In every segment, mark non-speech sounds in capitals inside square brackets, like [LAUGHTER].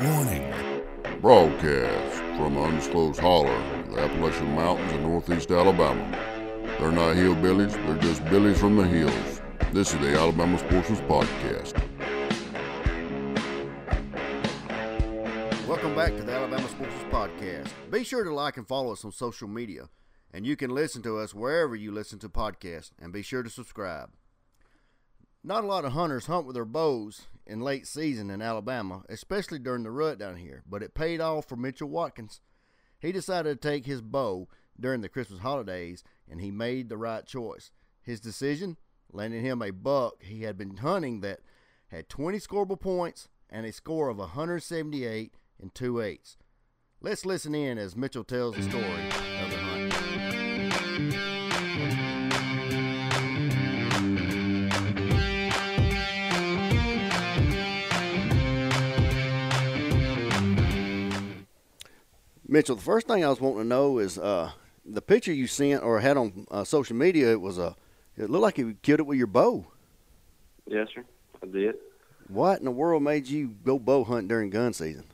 Warning. Broadcast from undisclosed holler in the Appalachian Mountains in northeast Alabama. They're not hillbillies, they're just billies from the hills. This is the Alabama Sportsman's Podcast. Welcome back to the Alabama Sportsman's Podcast. Be sure to like and follow us on social media, and you can listen to us wherever you listen to podcasts, and be sure to subscribe. Not a lot of hunters hunt with their bows in late season in Alabama, especially during the rut down here, but it paid off for Mitchell Watkins. He decided to take his bow during the Christmas holidays, and he made the right choice. His decision landed him a buck he had been hunting that had 20 scoreable points and a score of 178 and 2 eighths. Let's listen in as Mitchell tells the story of the hunt. Mitchell, the first thing I was wanting to know is uh, the picture you sent or had on uh, social media. It was a, it looked like you killed it with your bow. Yes, sir. I did. What in the world made you go bow hunt during gun season?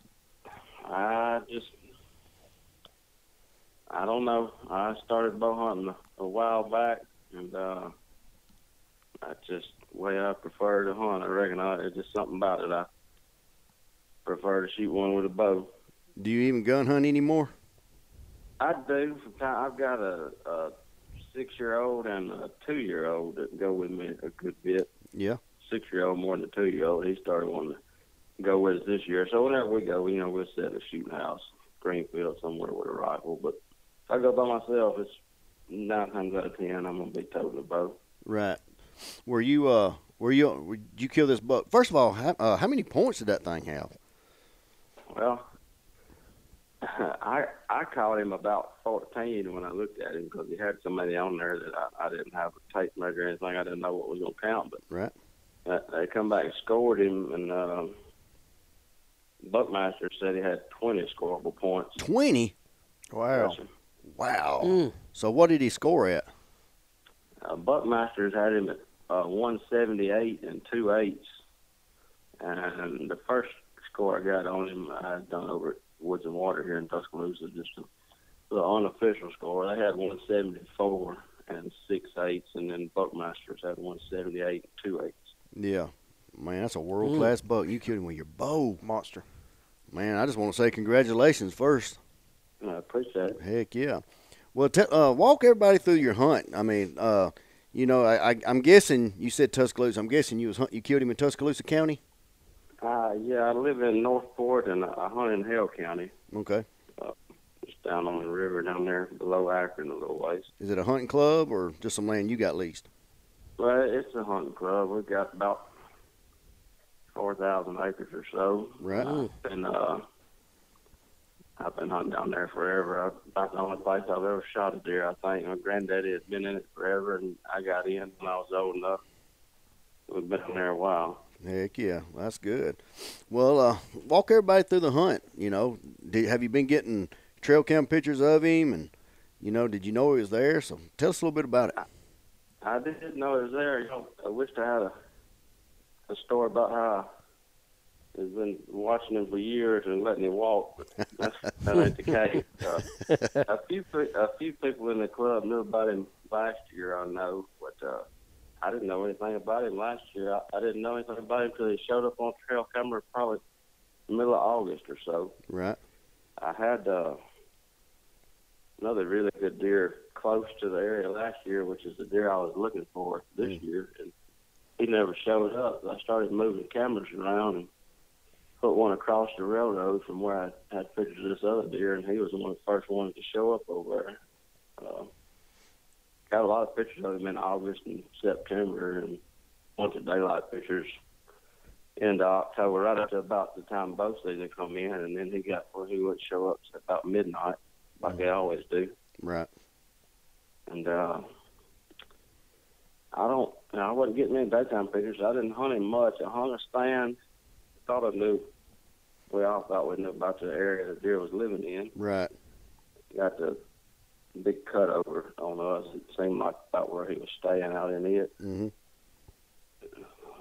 I just, I don't know. I started bow hunting a, while back, and uh, that's just way I prefer to hunt. I reckon I, it's just something about it. I prefer to shoot one with a bow. Do you even gun hunt anymore? I do. From time, I've got a, a six-year-old and a two-year-old that go with me a good bit. Yeah. Six-year-old more than two-year-old. He started wanting to go with us this year. So whenever we go, you know, we'll set a shooting house, Greenfield, somewhere with a rifle. But if I go by myself, it's nine times out of ten I'm gonna be toting a bow. Right. Were you uh were you did you kill this buck? First of all, how, uh, how many points did that thing have? Well, [LAUGHS] I I caught him about 14 when I looked at him because he had so many on there that I, I didn't have a tape measure or anything. I didn't know what was going to count, but Right. uh, they come back and scored him, and um, Buckmaster said he had 20 scoreable points. Twenty. Wow. Yes, sir. Wow. So what did he score at? Uh, Buckmasters had him at uh, 178 and two eighths, and the first score I got on him I had done over at Woods and Water here in Tuscaloosa, just a, the unofficial score. They had 174 and six eighths, and then Buckmasters had 178 and two eighths. Yeah. Man, that's a world class buck. You killed him with your bow. Monster. Man, I just want to say congratulations first. I appreciate it. Heck yeah. Well, te- uh, walk everybody through your hunt. I mean, uh, you know, I, I, I'm guessing you said Tuscaloosa. I'm guessing you was hunt, you killed him in Tuscaloosa County. Uh, yeah, I live in Northport, and I hunt in Hale County, Okay. just down on the river down there below Akron a little ways. Is it a hunting club or just some land you got leased? Well, it's a hunting club. We've got about four thousand acres or so. Right. And uh, I've been hunting down there forever. About the only place I've ever shot a deer. I think my granddaddy had been in it forever, and I got in when I was old enough. We've been in there a while. Heck yeah, that's good. Well, uh, walk everybody through the hunt. You know, did, have you been getting trail cam pictures of him, and you know, did you know he was there? So tell us a little bit about it. I didn't know it was there. You know, I wished I had a a story about how I've been watching him for years and letting him walk, but that's, that ain't the case. Uh, [LAUGHS] a few a few people in the club knew about him last year. I know, but uh, I didn't know anything about him last year. I, I didn't know anything about him until he showed up on trail camera, probably middle of August or so. Right. I had uh, another really good deer close to the area last year, which is the deer I was looking for this Mm. year, and he never showed up. I started moving cameras around and put one across the railroad from where I had pictures of this other deer, and he was one of the first ones to show up over there. Uh, got a lot of pictures of him in August and September, and a bunch of daylight pictures into October, right up to about the time bow season come in, and then he got where he would show up at about midnight, like they always do. Right. And uh, I don't, you know, I wasn't getting any daytime pictures. I didn't hunt him much. I hung a stand. Thought I knew. We all thought we knew about the area the deer was living in. Right. Got the big cut over on us. It seemed like about where he was staying out in it. Mm-hmm.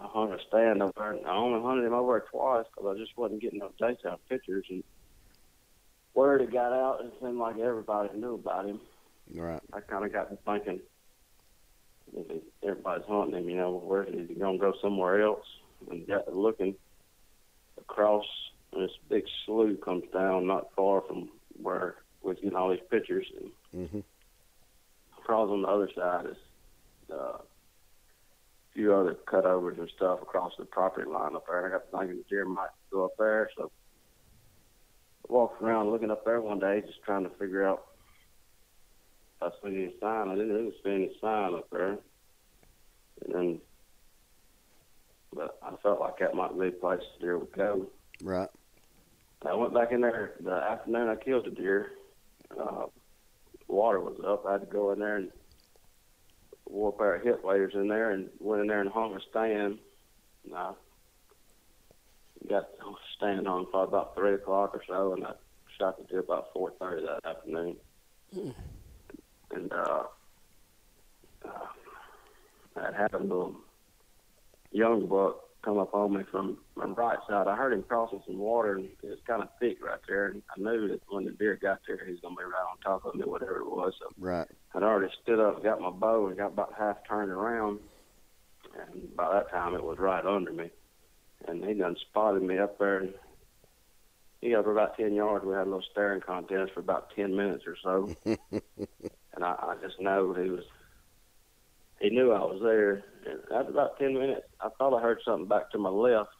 I hung a stand over I only hunted him over twice because I just wasn't getting no daytime pictures. And word had got out, it seemed like everybody knew about him. Right. I kind of got to thinking, if everybody's hunting him, you know, where is he going to go somewhere else? And got to looking across, and this big slough comes down not far from where we're getting all these pictures. And hmm across on the other side is uh, a few other cutovers and stuff across the property line up there. And I got thinking the deer might go up there, so I walked around looking up there one day, just trying to figure out if I see any sign. I didn't really see any sign up there, and then. But I felt like that might be a place the deer would go. Right. I went back in there the afternoon I killed the deer. Uh, water was up. I had to go in there and wore a pair of hip waders in there and went in there and hung a stand. And I got the stand on for about three o'clock or so, and I shot the deer about four thirty that afternoon. And uh, uh, I had a little young buck come up on me from my right side. I heard him crossing some water, and it was kind of thick right there. And I knew that when the deer got there, he was going to be right on top of me, whatever it was. So Right. I'd already stood up, got my bow, and got about half turned around. And by that time, it was right under me. And he done spotted me up there. And he got about 10 yards. We had a little staring contest for about 10 minutes or so. [LAUGHS] and I, I just know he was, he knew I was there. And after about 10 minutes, I thought I heard something back to my left.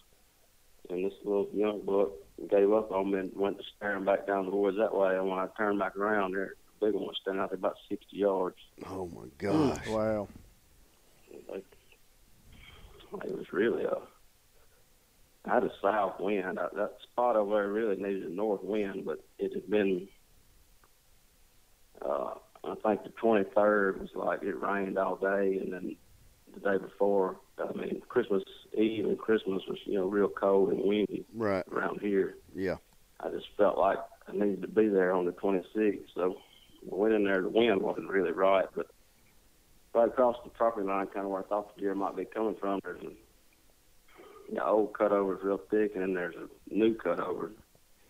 And this little young buck gave up on me and went to staring back down the woods that way. And when I turned back around there, the big one was standing out there about 60 yards. Oh my gosh. Wow. Like, it was really a. I had a south wind. I, that spot over there really needed a north wind, but it had been. Uh, I think the 23rd was like it rained all day, and then the day before, I mean, Christmas Eve and Christmas was you know real cold and windy Right. around here. Yeah. I just felt like I needed to be there on the 26th. So I went in there. The wind wasn't really right, but right across the property line, kind of where I thought the deer might be coming from, there's a you know, old cutover is real thick, and then there's a new cutover.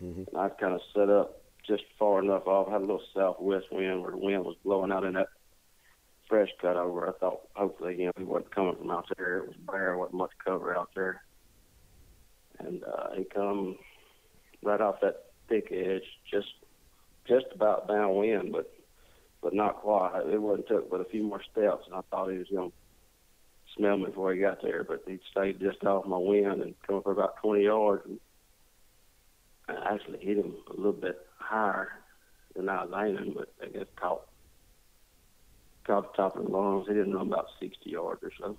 Mhm. And I kind of set up just far enough off. had a little southwest wind where the wind was blowing out in that fresh cutover. I thought hopefully, you know, he wasn't coming from out there. It was bare, wasn't much cover out there. And uh, he come right off that thick edge, just just about downwind, but but not quite. It wasn't took but a few more steps, and I thought he was going to smell me before he got there. But he stayed just off my wind and come for about 20 yards, and I actually hit him a little bit higher than I was aiming, but I guess caught caught the top of the lungs. He didn't run about 60 yards or so.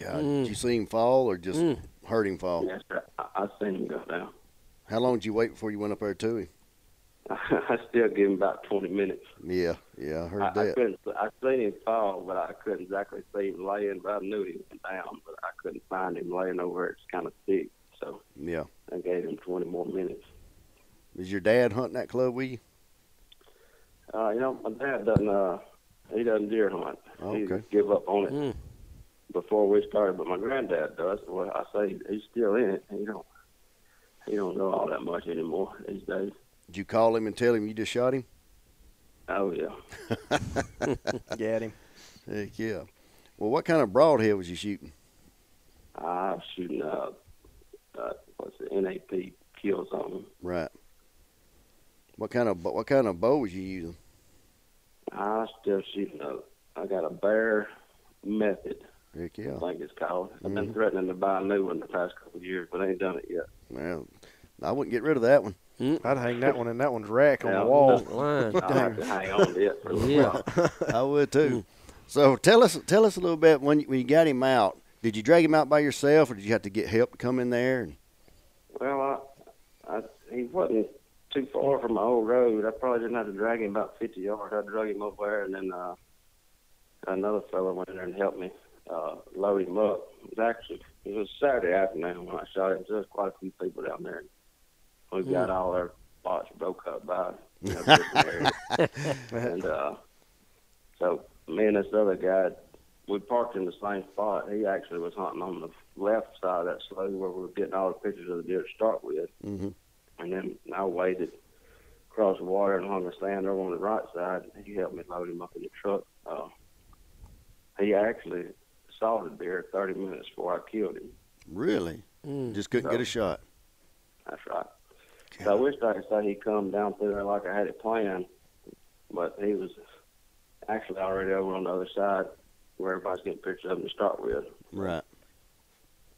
God, Mm. did you see him fall or just Mm. heard him fall? Yes, sir. I, I seen him go down. How long did you wait before you went up there to him? [LAUGHS] I still give him about 20 minutes. Yeah, yeah, I heard I, I that. couldn't. I seen him fall, but I couldn't exactly see him laying. But I knew he was down, but I couldn't find him laying over. It's kind of thick, so Yeah. I gave him 20 more minutes. Is your dad hunting that club with you? Uh, you know, my dad doesn't. Uh, he doesn't deer hunt. He Okay. give up on it Mm. before we started. But my granddad does. Well, I say he's still in it. He don't. He don't know all that much anymore these days. Did you call him and tell him you just shot him? Oh yeah. [LAUGHS] Got him. Heck yeah. Well, what kind of broadhead was you shooting? I was shooting. Uh, uh, what's the NAP kill something. Right. What kind of what kind of bow was you using? I still shooting a. I got a bear method. Heck yeah. I think it's called. I've been Mhm. threatening to buy a new one the past couple of years, but I ain't done it yet. Well, I wouldn't get rid of that one. I'd hang that one in that one's rack on the wall. Line. I'll have to hang on to it for a little Yeah. while. [LAUGHS] I would too. So tell us tell us a little bit when you, when you got him out. Did you drag him out by yourself, or did you have to get help to come in there? And, Well, I, I, he wasn't too far from my old road. I probably didn't have to drag him about 50 yards. I drug him over there, and then uh, another fellow went in there and helped me uh, load him up. It was actually it was Saturday afternoon when I shot him. So there was quite a few people down there. We got all our spots broke up by you know, [LAUGHS] and uh, so me and this other guy we parked in the same spot. He actually was hunting on the left side of that slough where we were getting all the pictures of the deer to start with. Mhm. And then I waited across the water and hung a stand over on the right side. He helped me load him up in the truck. Uh, he actually saw the deer 30 minutes before I killed him. Really? Mm. Just couldn't get a shot. That's right. So I wish I could say he'd come down through there like I had it planned, but he was actually already over on the other side where everybody's getting pictures of him to start with. Right.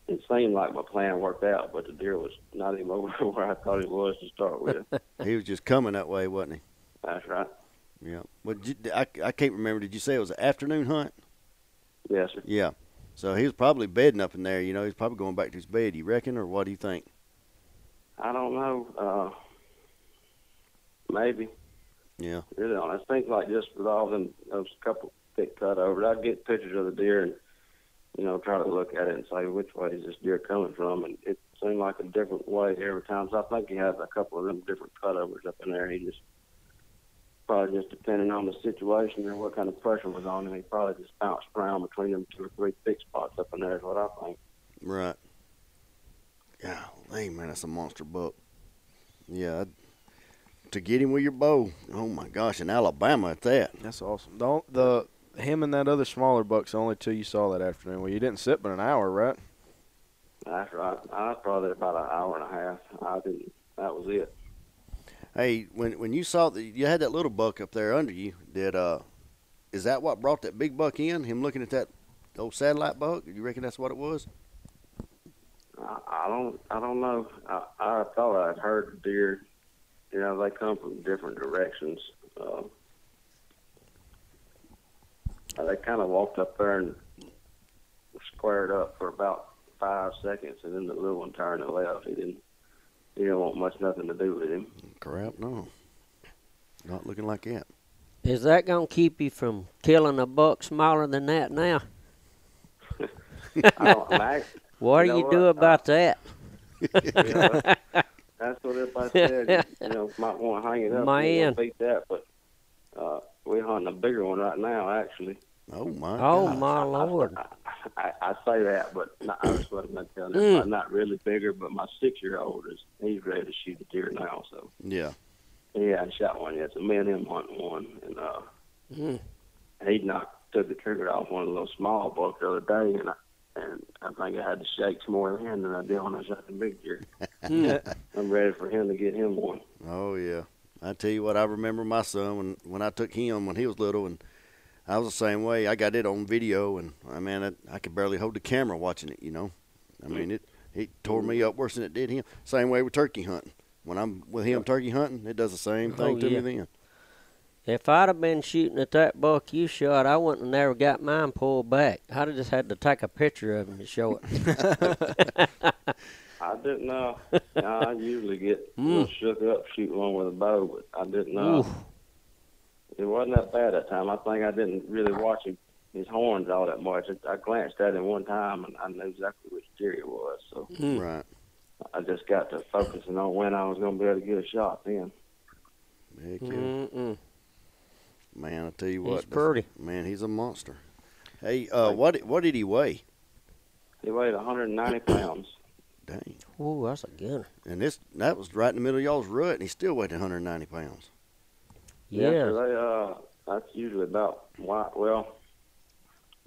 It seemed like my plan worked out, but the deer was not even [LAUGHS] over where I thought he was to start with. [LAUGHS] He was just coming that way, wasn't he? That's right. Yeah. But you, I, I can't remember. Did you say it was an afternoon hunt? Yes, sir. Yeah. So he was probably bedding up in there. You know, he's probably going back to his bed. You reckon, or what do you think? I don't know. Uh, maybe. Yeah. Really, don't. It like just with all them those couple thick cut cutovers, I'd get pictures of the deer and you know try to look at it and say which way is this deer coming from, and it seemed like a different way every time. So I think he has a couple of them different cutovers up in there. He just probably just depending on the situation and what kind of pressure was on him, he probably just bounced around between them two or three thick spots up in there. Is what I think. Right. Golly, man, that's a monster buck. Yeah. I'd- to get him with your bow. Oh my gosh, in Alabama at that. That's awesome. Don't the him and that other smaller buck's the only two you saw that afternoon. Well, you didn't sit but an hour, right? That's right. I was probably about an hour and a half. I didn't. That was it. Hey, when when you saw that you had that little buck up there under you, did uh, is that what brought that big buck in? Him looking at that old satellite buck? You reckon that's what it was? I, I don't. I don't know. I, I thought I'd heard deer. You know, they come from different directions. Uh, they kind of walked up there and squared up for about five seconds, and then the little one turned and left. He didn't. He didn't want much nothing to do with him. Crap, no. Not looking like that. Is that gonna keep you from killing a buck smaller than that now? I don't, I'm act- [LAUGHS] What You do know you do what? about that? you [LAUGHS] know, that's what everybody said. You know, might want to hang it up. [LAUGHS] Man. You beat that, but uh, we're hunting a bigger one right now, actually. Oh my Oh gosh. my lord! I, I say that, but not, I was wasn't gonna tell Mm. Not really bigger, but my six-year-old is he's ready to shoot a deer now. So Yeah. yeah, hadn't shot one yet. So me and him hunting one, and uh, Mm. he knocked took the trigger off one of those small bucks the other day, and I, and I think I had to shake some more in than I did when I shot the big deer. [LAUGHS] I'm ready for him to get him one. Oh yeah. I tell you what, I remember my son when when I took him when he was little, and I was the same way. I got it on video, and I mean, I, I could barely hold the camera watching it. You know, I mean, it it tore me up worse than it did him. Same way with turkey hunting. When I'm with him turkey hunting, it does the same thing Oh, to yeah. me then. If I'd have been shooting at that buck you shot, I wouldn't have never got mine pulled back. I'd have just had to take a picture of him to show it. [LAUGHS] [LAUGHS] I didn't know. [LAUGHS] I usually get a little shook up shooting one with a bow, but I didn't know. Oof. It wasn't that bad that time. I think I didn't really watch him, his horns all that much. I, I glanced at him one time and I knew exactly which deer it was. So Mm. Right. I just got to focusing on when I was going to be able to get a shot then. Heck yeah. Mm-mm. Man, I tell you what, that's- pretty. Man, he's a monster. Hey, uh, what what did he weigh? He weighed 190 pounds. Dang. Ooh, that's a good one. And this that was right in the middle of y'all's rut, and he still weighed 190 pounds. Yeah. so they, uh, that's usually about, why- well,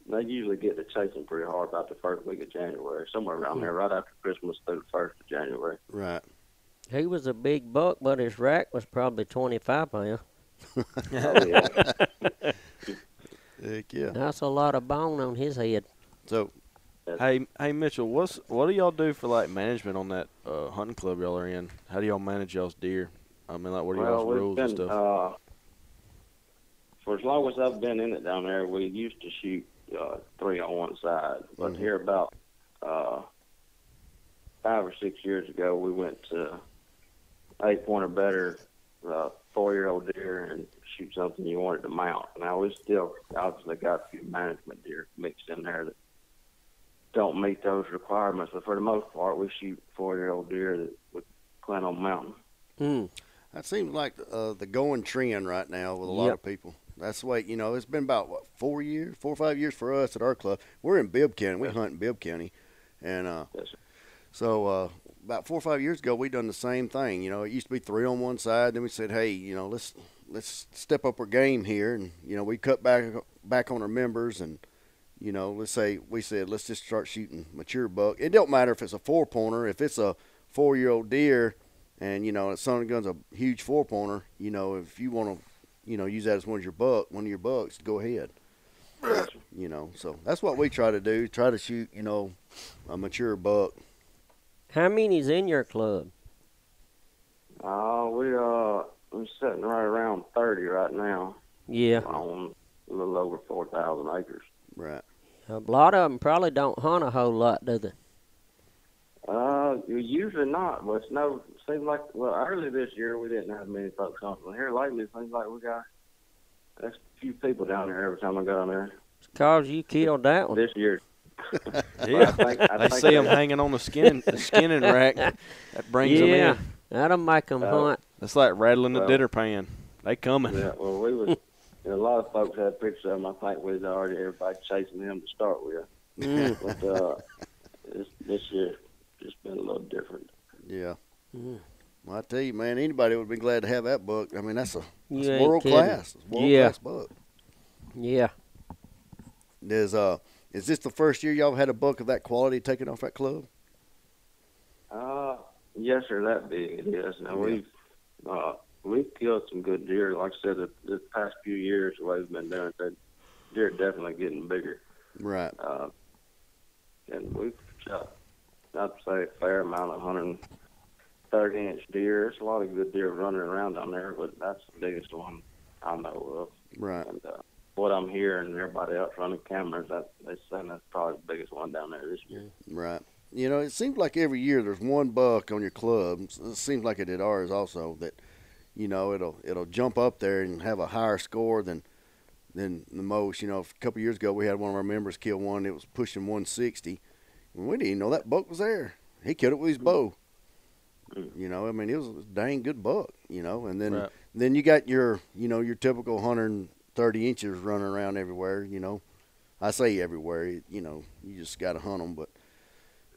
they usually get to chasing pretty hard about the first week of January, somewhere around there, right after Christmas through the first of January. Right. He was a big buck, but his rack was probably 25 pounds. [LAUGHS] Oh, yeah. Heck yeah. That's a lot of bone on his head. So Hey, hey Mitchell, what's what do y'all do for like management on that uh, hunting club y'all are in? How do y'all manage y'all's deer? I mean, like, what are well, y'all's rules been, and stuff? Uh, for as long as I've been in it down there, we used to shoot uh, three on one side. But Mhm. here about uh, five or six years ago, we went to eight point or better, uh, four year old deer and shoot something you wanted to mount. Now we still obviously got a few management deer mixed in there that don't meet those requirements, but for the most part, we shoot four year old deer that we plan on mounting. Mm. that seems like uh, the going trend right now with a lot Yep. of people. that's the way you know. It's been about what four years, four or five years for us at our club. We're in Bibb County. We hunt in Bibb County, and uh, Yes, so uh, about four or five years ago, we done the same thing. You know, it used to be three on one side. Then we said, hey, you know, let's let's step up our game here, and you know, we cut back back on our members, and you know, let's say we said let's just start shooting mature buck. It don't matter if it's a four pointer, if it's a four year old deer, and you know, a Son of Gun's a huge four pointer. You know, if you want to, you know, use that as one of your buck, one of your bucks, go ahead. You know, so that's what we try to do. Try to shoot, you know, a mature buck. How many's in your club? Uh, we uh, we're sitting right around thirty right now Yeah. on a little over four thousand acres. Right. A lot of them probably don't hunt a whole lot, do they? Uh, usually not, but it's no. Seems like well, early this year we didn't have many folks hunting. Here lately, it seems like we got there's a few people down there every time I go down there. It's cause you killed that one. This year, [LAUGHS] Yeah. I think, I They think see them hanging on the skin, the skinning rack. [LAUGHS] That brings them Yeah. in. That'll make them Oh. hunt. It's like rattling the Well- dinner pan. They coming. Yeah, well, we was. [LAUGHS] a lot of folks had pictures of them. I think we'd already everybody chasing them to start with. Mm. But uh, this this year just been a little different. Yeah. Mm. Well, I tell you, man, anybody would be glad to have that buck. I mean, that's a that's world kidding. class. It's world Yeah. class buck. Yeah. Is uh, is this the first year y'all had a buck of that quality taken off that club? Uh, yes, sir. That big it is. Now we've uh, we've killed some good deer. Like I said, the, the past few years, the way we've been doing it, the deer are definitely getting bigger. Right. Uh, and we've shot, I'd say, a fair amount of 130 inch deer. There's a lot of good deer running around down there, but that's the biggest one I know of. Right. And uh, what I'm hearing, everybody else running cameras, that they saying that's probably the biggest one down there this year. Right. You know, it seems like every year there's one buck on your club. It seems like it at ours also that, you know, it'll it'll jump up there and have a higher score than than the most. You know, a couple years ago we had one of our members kill one that was pushing 160, and we didn't even know that buck was there. He killed it with his bow. Mm. You know, I mean, it was a dang good buck. You know, and then Right. then you got your you know your typical 130 inches running around everywhere. You know, I say everywhere. You know, you just got to hunt them, but.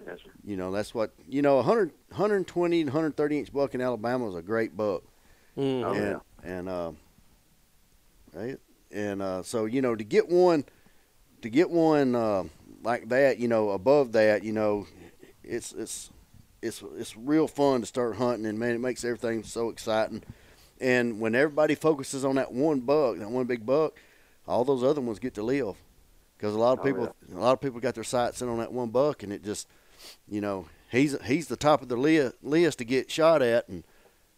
Yes. You know, that's what, you know, 100, 120 and 130 inch buck in Alabama is a great buck. Mm. Oh, and, yeah. and, uh, right. And, uh, so, you know, to get one, to get one, uh, like that, you know, above that, you know, it's, it's, it's, it's real fun to start hunting and man, it makes everything so exciting. And when everybody focuses on that one buck, that one big buck, all those other ones get to live. Because a lot of Oh, people, a lot of people got their sights in on that one buck, and it just, you know, he's he's the top of the li- list to get shot at, and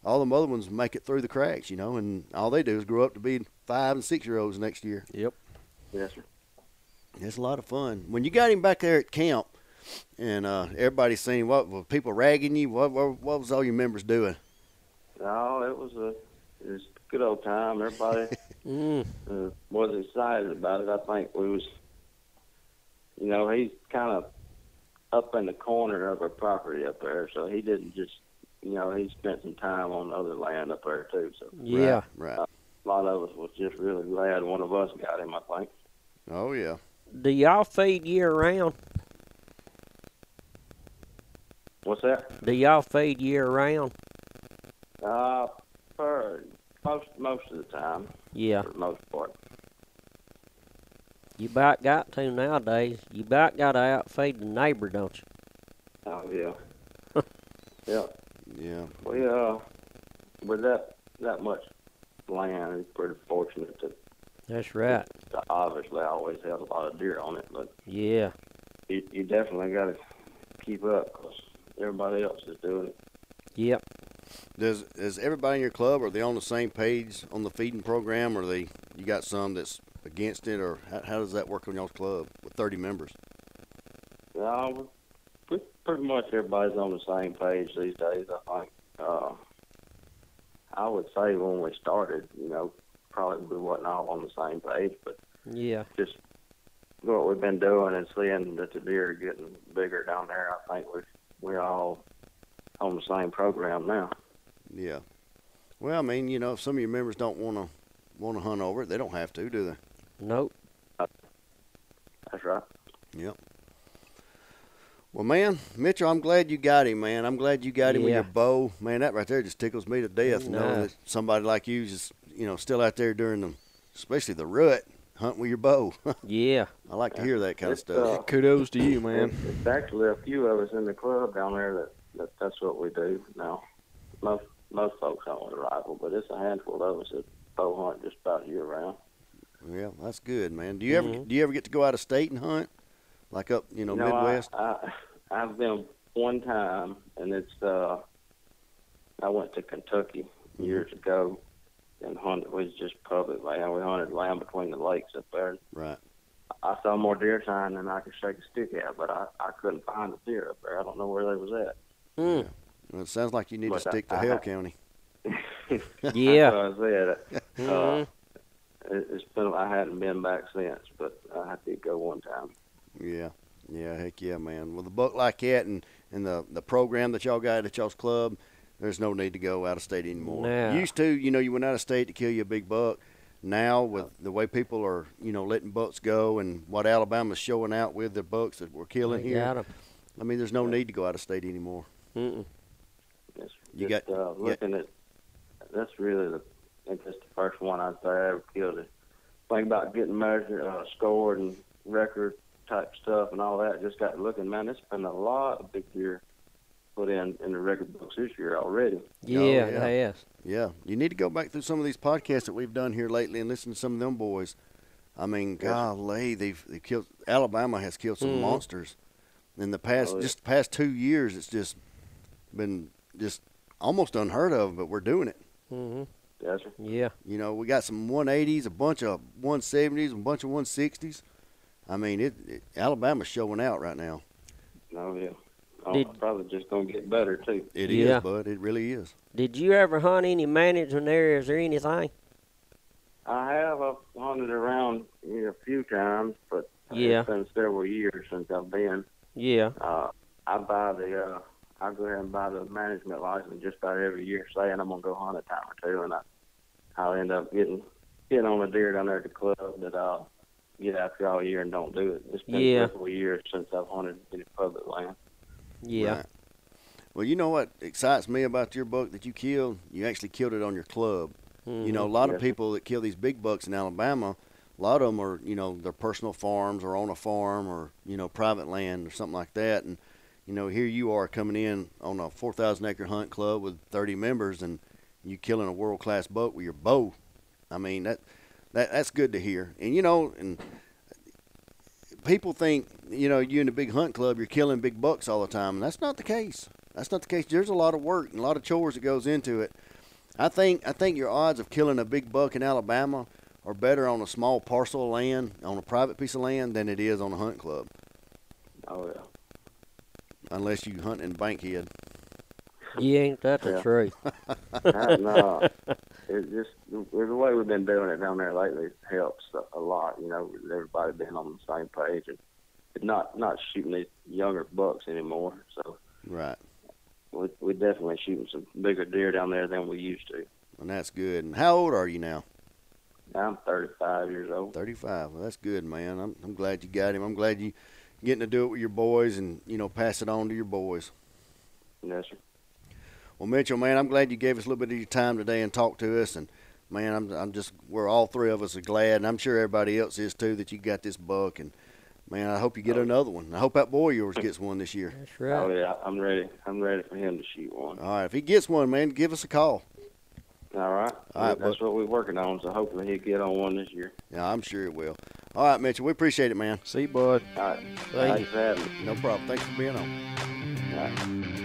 all the other ones make it through the cracks, you know, and all they do is grow up to be five and six year olds next year. Yep. Yes, sir. It's a lot of fun when you got him back there at camp, and uh, everybody's saying what were people ragging you? What, what what was all your members doing? No, it was a it was a good old time. Everybody [LAUGHS] Mm. uh, was excited about it. I think we was, you know, he's kind of up in the corner of our property up there, so he didn't just, you know, he spent some time on other land up there too. So Yeah. right. a lot of us was just really glad one of us got him. I think. Oh yeah. Do y'all feed year round? What's that? Do y'all feed year round? Uh, for most most of the time, Yeah. for the most part. You about got to nowadays. You about got to outfeed the neighbor, don't you? Oh yeah, [LAUGHS] yeah. Yeah. We uh, with that that much land, it's pretty fortunate to, That's right. to obviously I always have a lot of deer on it, but Yeah. you, you definitely got to keep up because everybody else is doing it. Yep. Does is everybody in your club are they on the same page on the feeding program, or they you got some that's against it, or how, how does that work on y'all's club with thirty members? Uh, we- we- pretty much everybody's on the same page these days. I think. Uh, I would say when we started, you know, probably we wasn't all on the same page, but Yeah. just what we've been doing and seeing that the deer are getting bigger down there, I think we we're all on the same program now. Yeah. Well, I mean, you know, if some of your members don't want to want to hunt over it, they don't have to, do they? Nope. That's right. Well, man, Mitchell, I'm glad you got him, man. I'm glad you got him with your bow, man. That right there just tickles me to death. No. Knowing that somebody like you is, you know, still out there during the, especially the rut, hunting with your bow. [LAUGHS] Yeah. I like to hear that kind of stuff. uh, Kudos to you, man. It's, it's actually a few of us in the club down there that, that that's what we do now. Most most folks hunt with a rifle, but it's a handful of us that bow hunt just about year round. Yeah, that's good, man. Do you ever Mhm. do you ever get to go out of state and hunt, like up, you know, You know, Midwest? I, I I've been one time, and it's uh, I went to Kentucky years ago and hunted. It was just public land. We hunted land between the lakes up there. right. I saw more deer sign than I could shake a stick at, but I I couldn't find a deer up there. I don't know where they was at. Mm. Well, it sounds like you need But to I- stick to I- Hale County. [LAUGHS] Yeah. That's I said. Uh, Mhm. it, it's been I hadn't been back since, but I did go one time. Yeah, yeah, heck yeah, man. With a buck like that and and the the program that y'all got at y'all's club, there's no need to go out of state anymore. No. Used to, you know, you went out of state to kill you a big buck. Now, with the way people are, you know, letting bucks go and what Alabama's showing out with the bucks that we're killing They here, got 'em. I mean, there's no need to go out of state anymore. Mm-mm. It's You just, got- uh, looking at that's really the I think that's the first one I'd I ever killed it. Think about getting measured, uh, scored, and record type stuff and all that. Just got looking, man. It's been a lot of big deer put in in the record books this year already. Yeah, Oh, yeah. yes. Yeah, you need to go back through some of these podcasts that we've done here lately and listen to some of them boys. I mean, Yes. golly, they've they killed. Alabama has killed some Mhm. monsters in the past. Oh, yeah. Just the past two years, it's just been just almost unheard of. But we're doing it. Mm-hmm. Yes, sir. Yeah. You know, we got some 180s, a bunch of 170s, a bunch of 160s. I mean, it, it Alabama's showing out right now. No, yeah. Oh, Did- probably just gonna get better too. It is, Yeah. bud. It really is. Did you ever hunt any management areas or anything? I have I've hunted around here a few times, but Yeah. it's been several years since I've been. Yeah. Uh, I buy the uh, I go ahead and buy the management license just about every year, saying I'm gonna go hunt a time or two, and I I'll end up getting getting on a deer down there at the club that I'll get after all year and don't do it. It's been Yeah. several years since I've hunted any public land. Yeah. Right. Well, you know what excites me about your buck that you killed? You actually killed it on your club. You know, a mm-hmm. lot of people that kill these big bucks in Alabama, a lot of them are, you know, their personal farms or on a farm or, you know, private land or something like that. And, you know, here you are coming in on a 4,000 acre hunt club with 30 members and you killing a world class buck with your bow. I mean, that, that that's good to hear. And, you know, and people think, you know, you in a big hunt club, you're killing big bucks all the time. And that's not the case. That's not the case. There's a lot of work and a lot of chores that goes into it. I think I think your odds of killing a big buck in Alabama are better on a small parcel of land, on a private piece of land, than it is on a hunt club, Oh yeah. unless you hunt in Bankhead. Yeah, ain't that the Yeah. truth? [LAUGHS] I, no, [LAUGHS] it just the, the way we've been doing it down there lately helps a, a lot. You know, everybody being on the same page and not not shooting these younger bucks anymore. So Right. we we definitely shooting some bigger deer down there than we used to. And that's good. And how old are you now? I'm 35 years old. 35. Well, that's good, man. I'm, I'm glad you got him. I'm glad you getting to do it with your boys and, you know, pass it on to your boys. Yes, sir. Well, Mitchell, man, I'm glad you gave us a little bit of your time today and talked to us. And, man, I'm, I'm just, we're all three of us are glad, and I'm sure everybody else is too, that you got this buck. And, man, I hope you get oh, another one. I hope that boy yours gets one this year. That's right. Oh right. yeah, I'm ready. I'm ready for him to shoot one. All right. If he gets one, man, give us a call. All right. All right, That's what we're working on. So hopefully he'll get on one this year. Yeah, I'm sure it will. All right, Mitchell, we appreciate it, man. See, you, bud. All right. Thank Thanks for having me. No problem. Thanks for being on. All right.